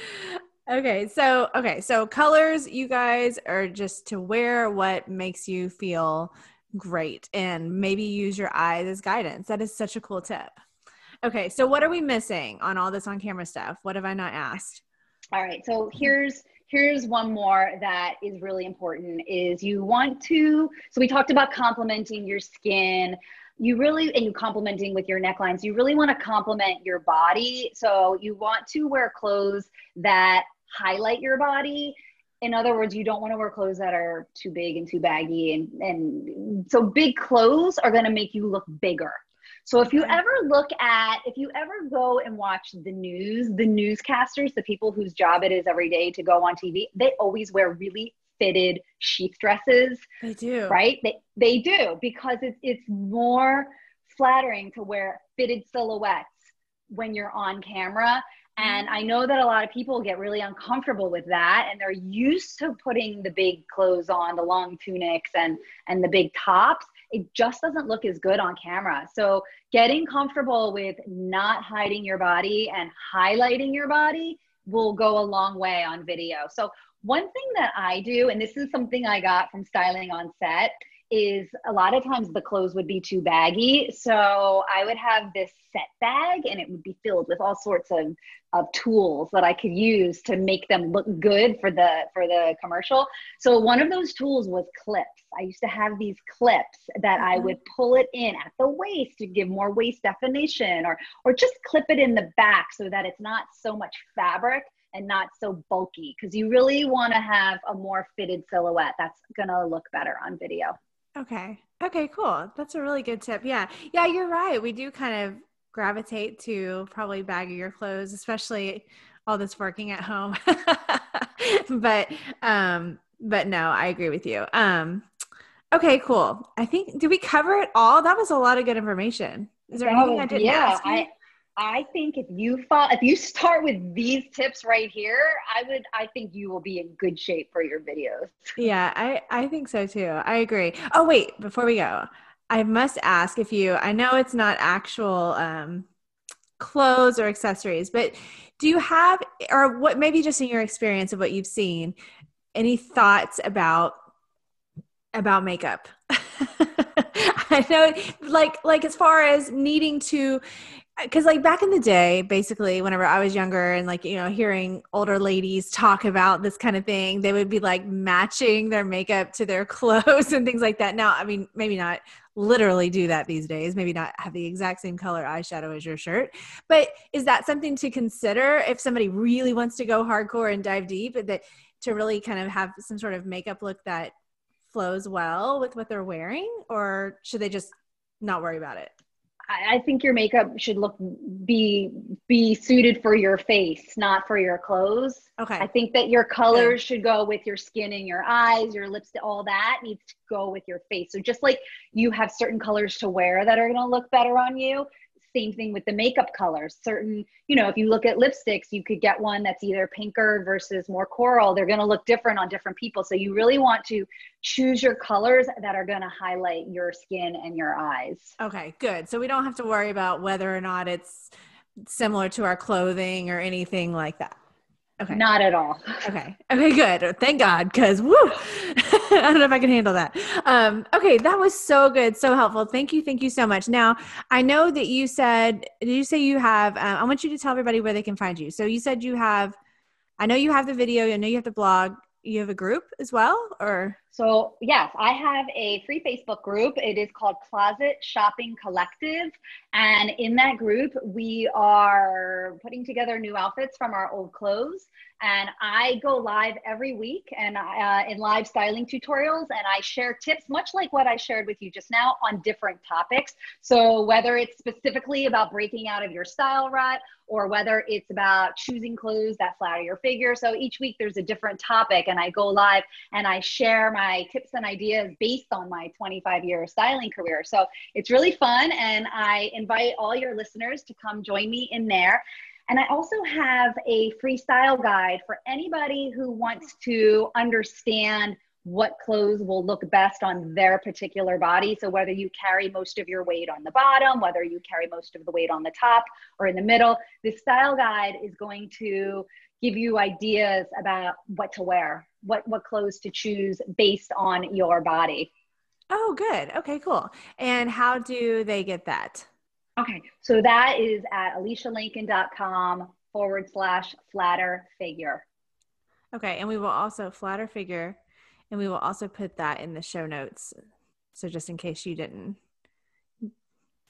okay, so okay, so colors you guys are just to wear what makes you feel great and maybe use your eyes as guidance. That is such a cool tip. Okay, so what are we missing on all this on camera stuff? What have I not asked? All right, so here's here's one more that is really important is you want to so we talked about complementing your skin you really and you complementing with your necklines you really want to complement your body so you want to wear clothes that highlight your body in other words you don't want to wear clothes that are too big and too baggy and and so big clothes are going to make you look bigger so if you ever look at, if you ever go and watch the news, the newscasters, the people whose job it is every day to go on TV, they always wear really fitted sheath dresses. They do. Right? They, they do because it's, it's more flattering to wear fitted silhouettes when you're on camera. And I mm-hmm. know that a lot of people get really uncomfortable with that and they're used to putting the big clothes on, the long tunics and and the big tops it just doesn't look as good on camera. So, getting comfortable with not hiding your body and highlighting your body will go a long way on video. So, one thing that I do, and this is something I got from styling on set, is a lot of times the clothes would be too baggy. So I would have this set bag and it would be filled with all sorts of, of tools that I could use to make them look good for the for the commercial. So one of those tools was clips. I used to have these clips that I would mm-hmm. pull it in at the waist to give more waist definition or or just clip it in the back so that it's not so much fabric and not so bulky because you really want to have a more fitted silhouette that's going to look better on video. Okay. Okay, cool. That's a really good tip. Yeah. Yeah, you're right. We do kind of gravitate to probably baggier clothes, especially all this working at home. but um but no, I agree with you. Um okay, cool. I think did we cover it all? That was a lot of good information. Is there anything I didn't yeah, ask? You? I, I think if you fall, if you start with these tips right here, I would, I think you will be in good shape for your videos. Yeah, I, I think so too. I agree. Oh, wait, before we go, I must ask if you, I know it's not actual um, clothes or accessories, but do you have, or what, maybe just in your experience of what you've seen, any thoughts about, about makeup? I know, like, like as far as needing to, Uh, because like back in the day basically whenever i was younger and like you know hearing older ladies talk about this kind of thing they would be like matching their makeup to their clothes and things like that. Now i mean maybe not literally do that these days maybe not have the exact same color eyeshadow as your shirt but is that something to consider if somebody really wants to go hardcore and dive deep that to really kind of have some sort of makeup look that flows well with what they're wearing or should they just not worry about it I think your makeup should look be be suited for your face, not for your clothes. Okay. I think that your colors should go with your skin and your eyes, your lips, all that needs to go with your face. So just like you have certain colors to wear that are going to look better on you, same thing with the makeup colors. Certain, you know, if you look at lipsticks, you could get one that's either pinker versus more coral. They're going to look different on different people. So you really want to choose your colors that are going to highlight your skin and your eyes. Okay, good. So we don't have to worry about whether or not it's similar to our clothing or anything like that. Okay. Not at all. Okay. Okay, good. Thank God, because woo, don't know if I can handle that. Um, okay, that was so good, so helpful. Thank you, thank you so much. Now, I know that you said, did you say you have? Um, I want you to tell everybody where they can find you. So you said you have. I know you have the video. I know you have the blog. You have a group as well, or so, yes, I have a free Facebook group. It is called Closet Shopping Collective. And in that group, we are putting together new outfits from our old clothes. And I go live every week and uh, in live styling tutorials, and I share tips, much like what I shared with you just now, on different topics. So, whether it's specifically about breaking out of your style rut or whether it's about choosing clothes that flatter your figure. So, each week there's a different topic, and I go live and I share my my tips and ideas based on my 25 year styling career. So it's really fun. And I invite all your listeners to come join me in there. And I also have a freestyle guide for anybody who wants to understand what clothes will look best on their particular body. So, whether you carry most of your weight on the bottom, whether you carry most of the weight on the top or in the middle, this style guide is going to give you ideas about what to wear, what what clothes to choose based on your body. Oh, good. Okay, cool. And how do they get that? Okay, so that is at elyshalenkin.com forward slash flatter figure. Okay, and we will also flatter figure, and we will also put that in the show notes. So just in case you didn't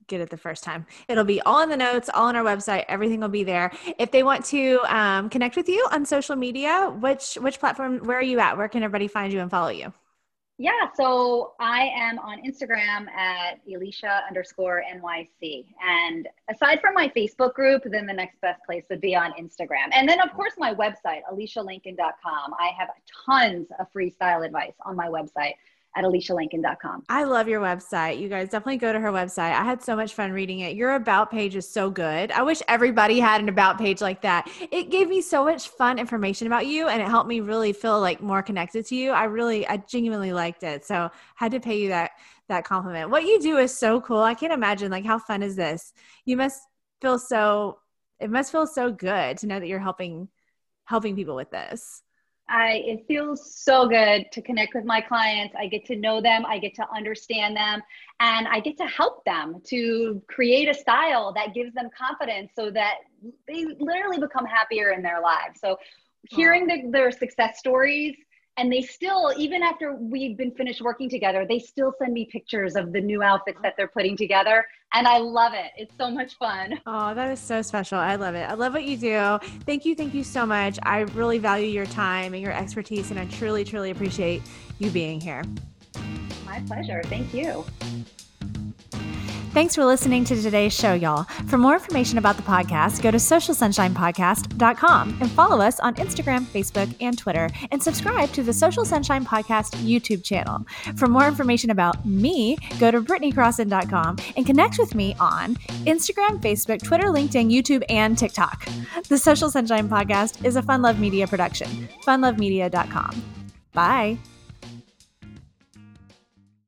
get it the first time. It'll be all in the notes, all on our website. Everything will be there. If they want to um, connect with you on social media, which which platform? Where are you at? Where can everybody find you and follow you? Yeah, so I am on Instagram at Elysha underscore NYC. And aside from my Facebook group, then the next best place would be on Instagram. And then, of course, my website, elyshalenkin.com. I have tons of free style advice on my website at elyshalenkin.com. I love your website. You guys definitely go to her website. I had so much fun reading it. Your about page is so good. I wish everybody had an about page like that. It gave me so much fun information about you and it helped me really feel like more connected to you. I really I genuinely liked it. So, had to pay you that that compliment. What you do is so cool. I can't imagine like how fun is this? You must feel so it must feel so good to know that you're helping helping people with this. I it feels so good to connect with my clients. I get to know them, I get to understand them, and I get to help them to create a style that gives them confidence so that they literally become happier in their lives. So hearing the, their success stories and they still even after we've been finished working together they still send me pictures of the new outfits that they're putting together. And i love it. It's so much fun. Oh that is so special. I love it. I love what you do. Thank you. Thank you so much. I really value your time and your expertise and i truly truly appreciate you being here. My pleasure. Thank you Thanks for listening to today's show, y'all. For more information about the podcast, go to socialsunshinepodcast.com and follow us on Instagram, Facebook, and Twitter, and subscribe to the Social Sunshine Podcast YouTube channel. For more information about me, go to BritneyCrossan.com and connect with me on Instagram, Facebook, Twitter, LinkedIn, YouTube, and TikTok. The Social Sunshine Podcast is a Fun Love Media production. FunLoveMedia.com. Bye.